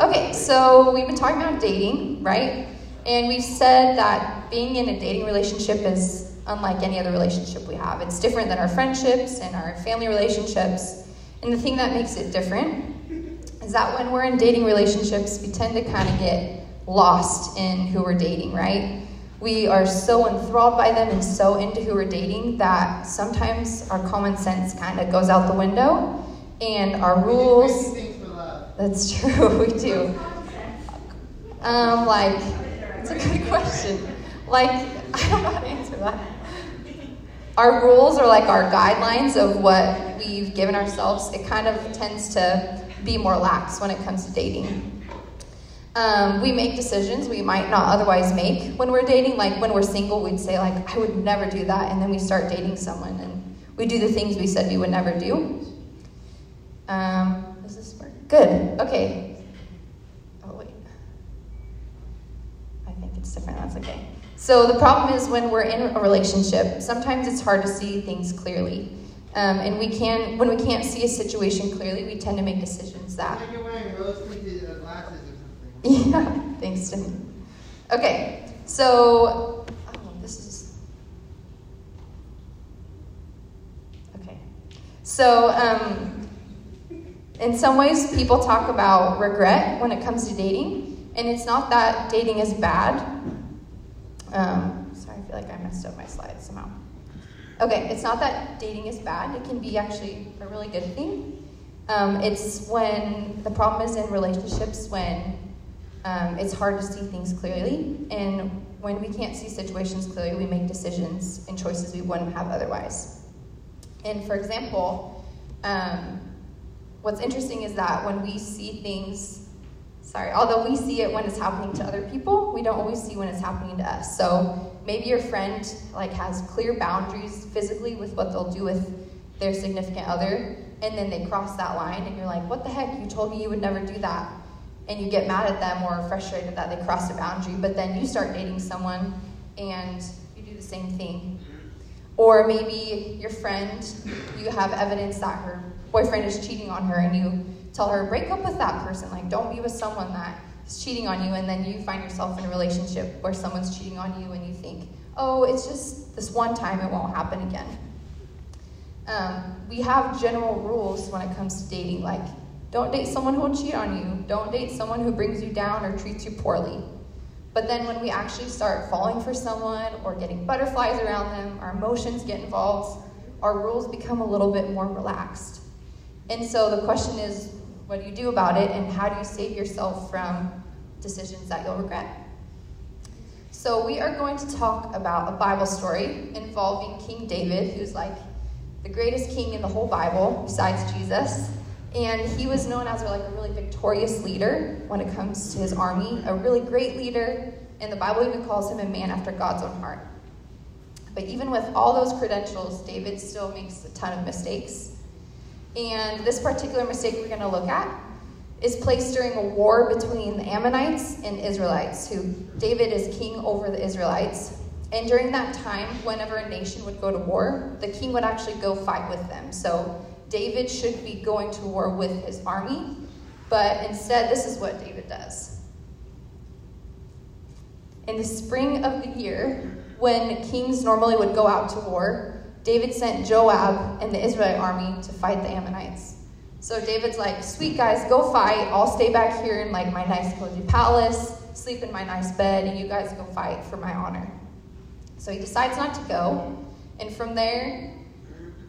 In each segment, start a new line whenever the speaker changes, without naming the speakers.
Okay, so we've been talking about dating, right? And we've said that being in a dating relationship is unlike any other relationship we have. It's different than our friendships and our family relationships. And the thing that makes it different is that when we're in dating relationships, we tend to kind of get lost in who we're dating, right? We are so enthralled by them and so into who we're dating that sometimes our common sense kind of goes out the window and our rules. That's true, we do. Um, like, it's a good question. Like, I don't know how to answer that. Our rules are like our guidelines of what we've given ourselves. It kind of tends to be more lax when it comes to dating. Um, we make decisions we might not otherwise make when we're dating. Like when we're single, we'd say like, "I would never do that," and then we start dating someone, and we do the things we said we would never do. Um? Good. Okay. Oh wait. I think it's different. That's okay. So the problem is when we're in a relationship, sometimes it's hard to see things clearly. Um, and we can, when we can't see a situation clearly, we tend to make decisions that.
Like you're wearing rose-tinted uh, glasses or something.
Yeah, thanks, Tim. Okay, so oh, this is okay. So, um, in some ways, people talk about regret when it comes to dating, and it's not that dating is bad. Um, sorry, I feel like I messed up my slides somehow. Okay, it's not that dating is bad. It can be actually a really good thing. Um, it's when the problem is in relationships when um, it's hard to see things clearly, and when we can't see situations clearly, we make decisions and choices we wouldn't have otherwise. And for example, um, what's interesting is that when we see things, sorry, although we see it when it's happening to other people, we don't always see when it's happening to us. So maybe your friend like has clear boundaries physically with what they'll do with their significant other, and then they cross that line, and you're like, "What the heck? You told me you would never do that." and you get mad at them or frustrated that they crossed a boundary, but then you start dating someone and you do the same thing. Mm-hmm. Or maybe your friend, you have evidence that her boyfriend is cheating on her and you tell her, break up with that person. Like, don't be with someone that is cheating on you. And then you find yourself in a relationship where someone's cheating on you and you think, oh, it's just this one time, it won't happen again. Um, we have general rules when it comes to dating, like don't date someone who will cheat on you. Don't date someone who brings you down or treats you poorly. But then when we actually start falling for someone or getting butterflies around them, our emotions get involved, our rules become a little bit more relaxed. And so the question is, what do you do about it and how do you save yourself from decisions that you'll regret? So we are going to talk about a Bible story involving King David, who's like the greatest king in the whole Bible besides Jesus. And he was known as like a really victorious leader when it comes to his army, a really great leader, and the Bible even calls him a man after God's own heart. But even with all those credentials, David still makes a ton of mistakes. And this particular mistake we're going to look at is placed during a war between the Ammonites and Israelites, who David is king over the Israelites. And during that time, whenever a nation would go to war, the king would actually go fight with them. So David should be going to war with his army, but instead, this is what David does. In the spring of the year, when kings normally would go out to war, David sent Joab and the Israelite army to fight the Ammonites. So David's like, sweet guys, go fight. I'll stay back here in like my nice cozy palace, sleep in my nice bed, and you guys go fight for my honor. So he decides not to go. And from there,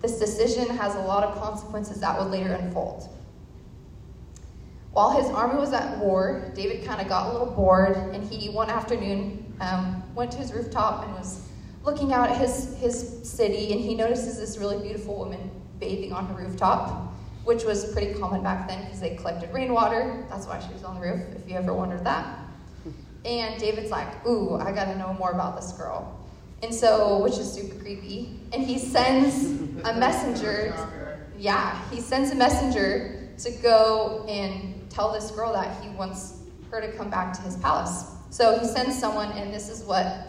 this decision has a lot of consequences that would later unfold. While his army was at war, David kind of got a little bored, and he, one afternoon, um, went to his rooftop and was looking out at his, his city, and he notices this really beautiful woman bathing on her rooftop, which was pretty common back then because they collected rainwater. That's why she was on the roof, if you ever wondered that. And David's like, Ooh, I gotta know more about this girl. And so, which is super creepy. And he sends a messenger. Yeah, he sends a messenger to go and tell this girl that he wants her to come back to his palace. So he sends someone, and this is what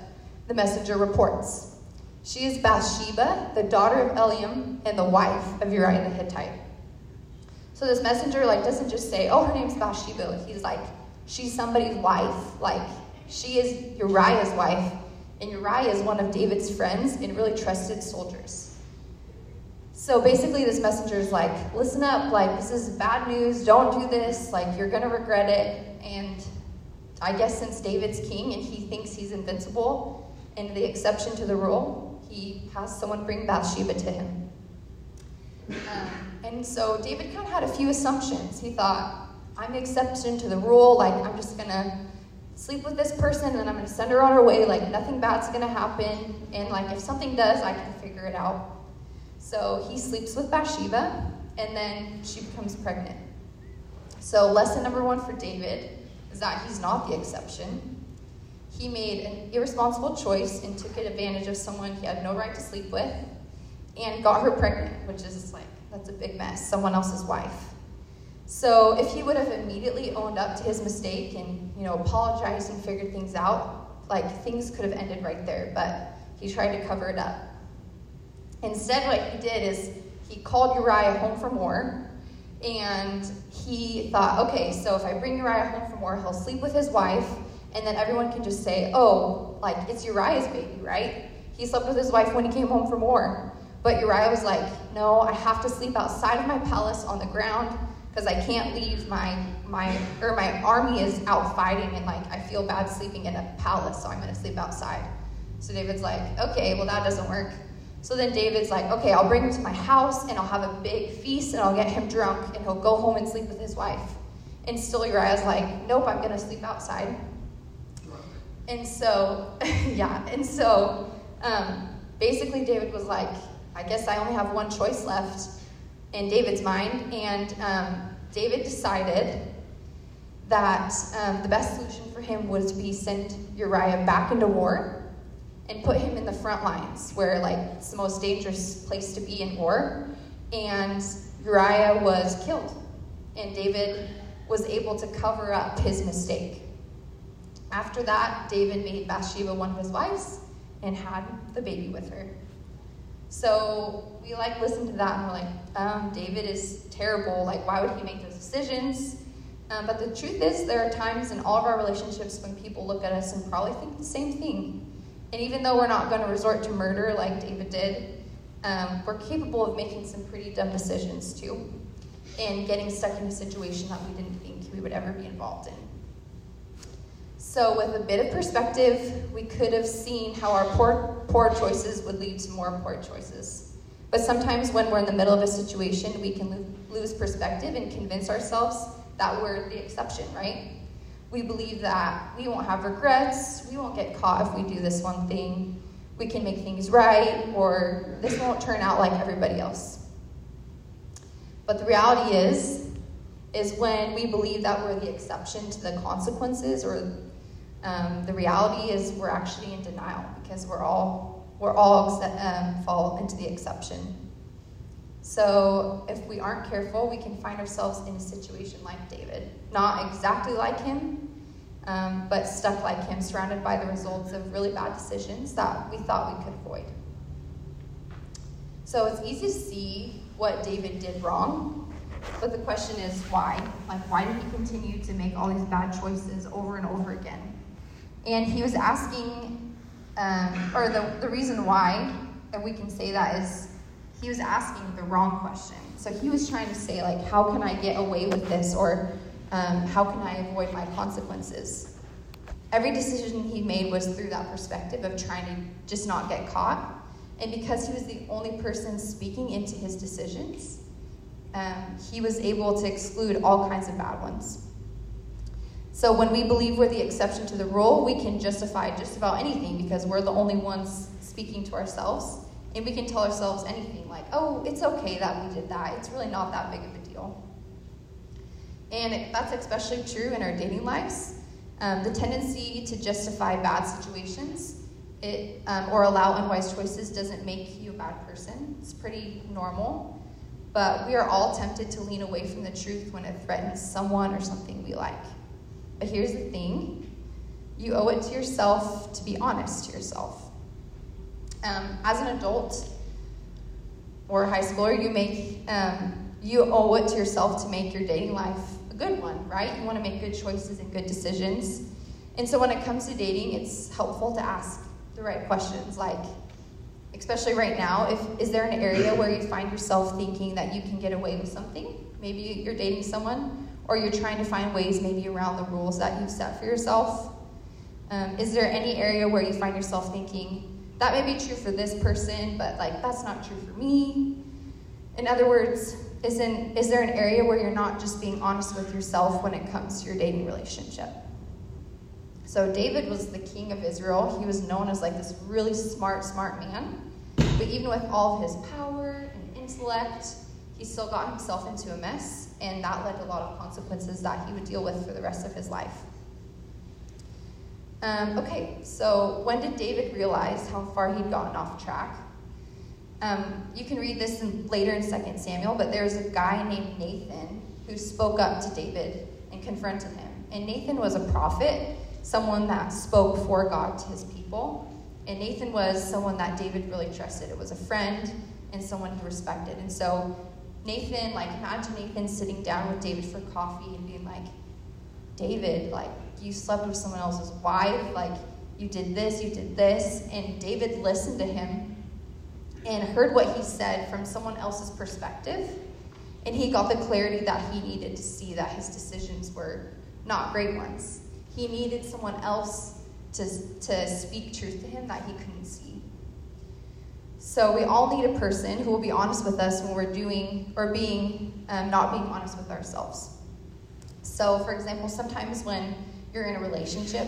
the messenger reports. She is Bathsheba, the daughter of Eliam, and the wife of Uriah the Hittite. So this messenger like doesn't just say, "Oh, her name's Bathsheba." He's like, "She's somebody's wife. Like she is Uriah's wife, and Uriah is one of David's friends and really trusted soldiers." So basically, this messenger is like, "Listen up. Like this is bad news. Don't do this. Like you're gonna regret it." And I guess since David's king and he thinks he's invincible, and the exception to the rule, he has someone bring Bathsheba to him. Um, and so David kind of had a few assumptions. He thought, I'm the exception to the rule. Like, I'm just going to sleep with this person and I'm going to send her on her way. Like, nothing bad's going to happen. And, like, if something does, I can figure it out. So he sleeps with Bathsheba and then she becomes pregnant. So, lesson number one for David is that he's not the exception. He made an irresponsible choice and took advantage of someone he had no right to sleep with and got her pregnant, which is like, that's a big mess, someone else's wife. So if he would have immediately owned up to his mistake and, you know, apologized and figured things out, like things could have ended right there, but he tried to cover it up. Instead, what he did is he called Uriah home from war and he thought, okay, so if I bring Uriah home from war, he'll sleep with his wife, and then everyone can just say, oh, like, it's Uriah's baby, right? He slept with his wife when he came home from war. But Uriah was like, no, I have to sleep outside of my palace on the ground because I can't leave my my or my army is out fighting and like I feel bad sleeping in a palace, so I'm gonna sleep outside. So David's like, okay, well that doesn't work. So then David's like, okay, I'll bring him to my house and I'll have a big feast and I'll get him drunk and he'll go home and sleep with his wife. And still Uriah's like, nope, I'm gonna sleep outside. And so, yeah, and so um, basically David was like, I guess I only have one choice left in David's mind. And um, David decided that um, the best solution for him was to be send Uriah back into war and put him in the front lines where like it's the most dangerous place to be in war. And Uriah was killed. And David was able to cover up his mistake. After that, David made Bathsheba one of his wives and had the baby with her. So we like listen to that and we're like, um, David is terrible. Like, why would he make those decisions? Um, but the truth is, there are times in all of our relationships when people look at us and probably think the same thing. And even though we're not going to resort to murder like David did, um, we're capable of making some pretty dumb decisions too, and getting stuck in a situation that we didn't think we would ever be involved in. So, with a bit of perspective, we could have seen how our poor, poor choices would lead to more poor choices. But sometimes, when we're in the middle of a situation, we can lose perspective and convince ourselves that we're the exception, right? We believe that we won't have regrets, we won't get caught if we do this one thing, we can make things right, or this won't turn out like everybody else. But the reality is, is when we believe that we're the exception to the consequences or um, the reality is we're actually in denial because we're all we're all um, fall into the exception. So if we aren't careful, we can find ourselves in a situation like David, not exactly like him, um, but stuck like him, surrounded by the results of really bad decisions that we thought we could avoid. So it's easy to see what David did wrong, but the question is why? Like, why did he continue to make all these bad choices over and over again? And he was asking, um, or the, the reason why, that we can say that is he was asking the wrong question. So he was trying to say, like, how can I get away with this? Or um, how can I avoid my consequences? Every decision he made was through that perspective of trying to just not get caught. And because he was the only person speaking into his decisions, um, he was able to exclude all kinds of bad ones. So when we believe we're the exception to the rule, we can justify just about anything because we're the only ones speaking to ourselves. And we can tell ourselves anything like, oh, it's okay that we did that. It's really not that big of a deal. And that's especially true in our dating lives. Um, the tendency to justify bad situations it, um, or allow unwise choices doesn't make you a bad person. It's pretty normal. But we are all tempted to lean away from the truth when it threatens someone or something we like. But here's the thing you owe it to yourself to be honest to yourself. Um, as an adult or high schooler, you make um, you owe it to yourself to make your dating life a good one, right? You want to make good choices and good decisions. And so when it comes to dating, it's helpful to ask the right questions like, especially right now, if is there an area where you find yourself thinking that you can get away with something? Maybe you're dating someone, or you're trying to find ways maybe around the rules that you've set for yourself. Um, is there any area where you find yourself thinking that may be true for this person, but like that's not true for me? In other words, is, in, is there an area where you're not just being honest with yourself when it comes to your dating relationship? So, David was the king of Israel. He was known as like this really smart, smart man. But even with all of his power and intellect, he still got himself into a mess, and that led to a lot of consequences that he would deal with for the rest of his life. Um, okay, so when did David realize how far he'd gotten off track? Um, you can read this in, later in 2 Samuel, but there's a guy named Nathan who spoke up to David and confronted him. And Nathan was a prophet, someone that spoke for God to his people. And Nathan was someone that David really trusted. It was a friend and someone he respected. And so Nathan, like, imagine Nathan sitting down with David for coffee and being like, David, like, you slept with someone else's wife, like, you did this, you did this. And David listened to him and heard what he said from someone else's perspective. And he got the clarity that he needed to see that his decisions were not great ones. He needed someone else to, to speak truth to him that he couldn't see. So we all need a person who will be honest with us when we're doing or being um, not being honest with ourselves. So, for example, sometimes when you're in a relationship,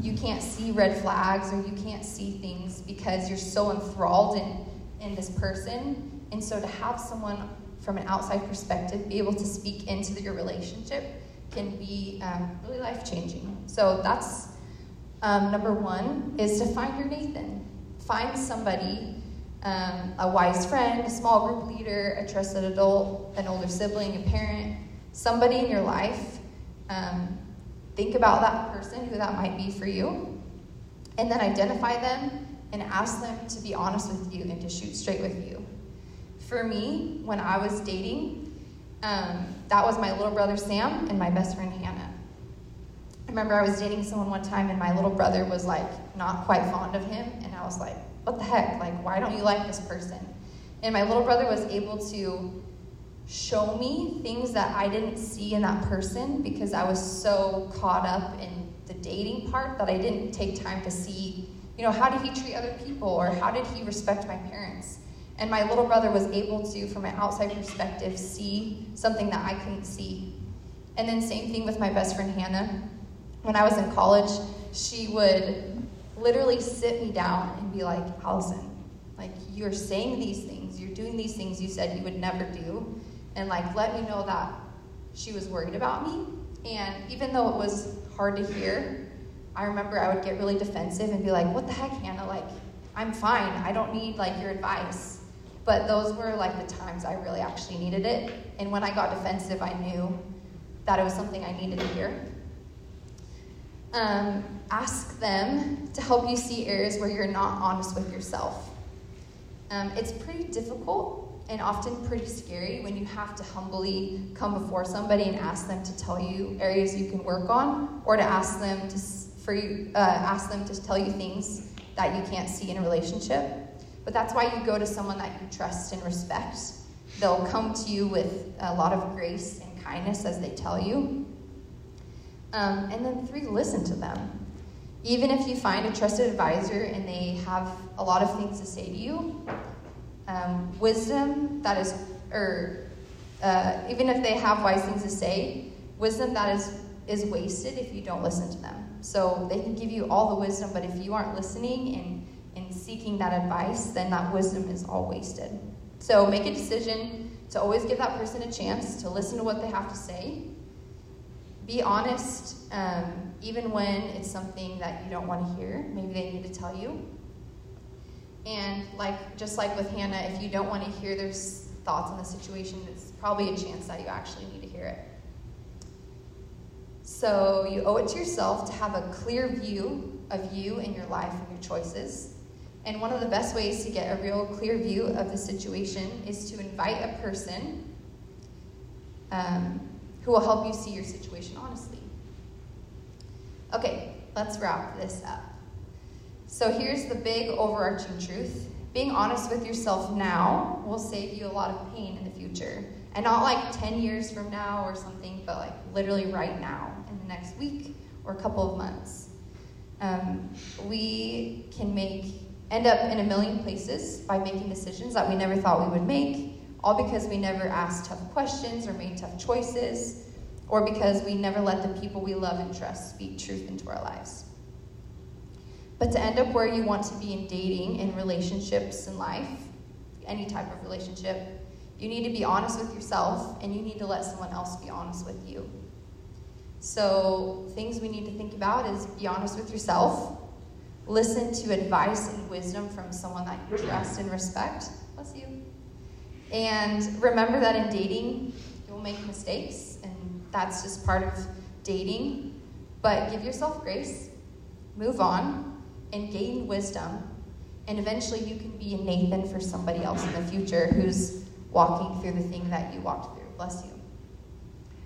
you can't see red flags or you can't see things because you're so enthralled in in this person. And so to have someone from an outside perspective be able to speak into your relationship can be um, really life changing. So that's um, number one is to find your Nathan. Find somebody, um, a wise friend, a small group leader, a trusted adult, an older sibling, a parent, somebody in your life. Um, think about that person, who that might be for you, and then identify them and ask them to be honest with you and to shoot straight with you. For me, when I was dating, um, that was my little brother Sam and my best friend Hannah. I remember I was dating someone one time and my little brother was like not quite fond of him, and I was like, what the heck? Like, why don't you like this person? And my little brother was able to show me things that I didn't see in that person because I was so caught up in the dating part that I didn't take time to see you know, how did he treat other people or how did he respect my parents? And my little brother was able to, from an outside perspective, see something that I couldn't see. And then, same thing with my best friend Hannah. When I was in college, she would literally sit me down and be like, Allison, like, you're saying these things, you're doing these things you said you would never do. And, like, let me know that she was worried about me. And even though it was hard to hear, I remember I would get really defensive and be like, what the heck, Hannah? Like, I'm fine. I don't need like your advice. But those were like the times I really actually needed it. And when I got defensive, I knew that it was something I needed to hear. Um, ask them to help you see areas where you're not honest with yourself. Um, it's pretty difficult and often pretty scary when you have to humbly come before somebody and ask them to tell you areas you can work on or to ask them to for you, uh, ask them to tell you things that you can't see in a relationship. But that's why you go to someone that you trust and respect. They'll come to you with a lot of grace and kindness as they tell you. Um, and then, three, listen to them. Even if you find a trusted advisor and they have a lot of things to say to you, um, wisdom that is, or uh, even if they have wise things to say, wisdom that is, is wasted if you don't listen to them. So they can give you all the wisdom, but if you aren't listening and, and seeking that advice, then that wisdom is all wasted. So make a decision to always give that person a chance to listen to what they have to say. Be honest, um, even when it's something that you don't want to hear. Maybe they need to tell you. And like just like with Hannah, if you don't want to hear their thoughts on the situation, it's probably a chance that you actually need to hear it. So you owe it to yourself to have a clear view of you and your life and your choices. And one of the best ways to get a real clear view of the situation is to invite a person um, who will help you see your situation honestly. Okay, let's wrap this up. So here's the big overarching truth being honest with yourself now will save you a lot of pain in the future. And not like 10 years from now or something, but like literally right now, in the next week or a couple of months. Um, we can make end up in a million places by making decisions that we never thought we would make, all because we never asked tough questions or made tough choices, or because we never let the people we love and trust speak truth into our lives. But to end up where you want to be in dating, in relationships, in life, any type of relationship, you need to be honest with yourself and you need to let someone else be honest with you. So, things we need to think about is be honest with yourself, listen to advice and wisdom from someone that you trust and respect. Bless you. And remember that in dating, you will make mistakes, and that's just part of dating. But give yourself grace, move on, and gain wisdom. And eventually, you can be a Nathan for somebody else in the future who's walking through the thing that you walked through. Bless you.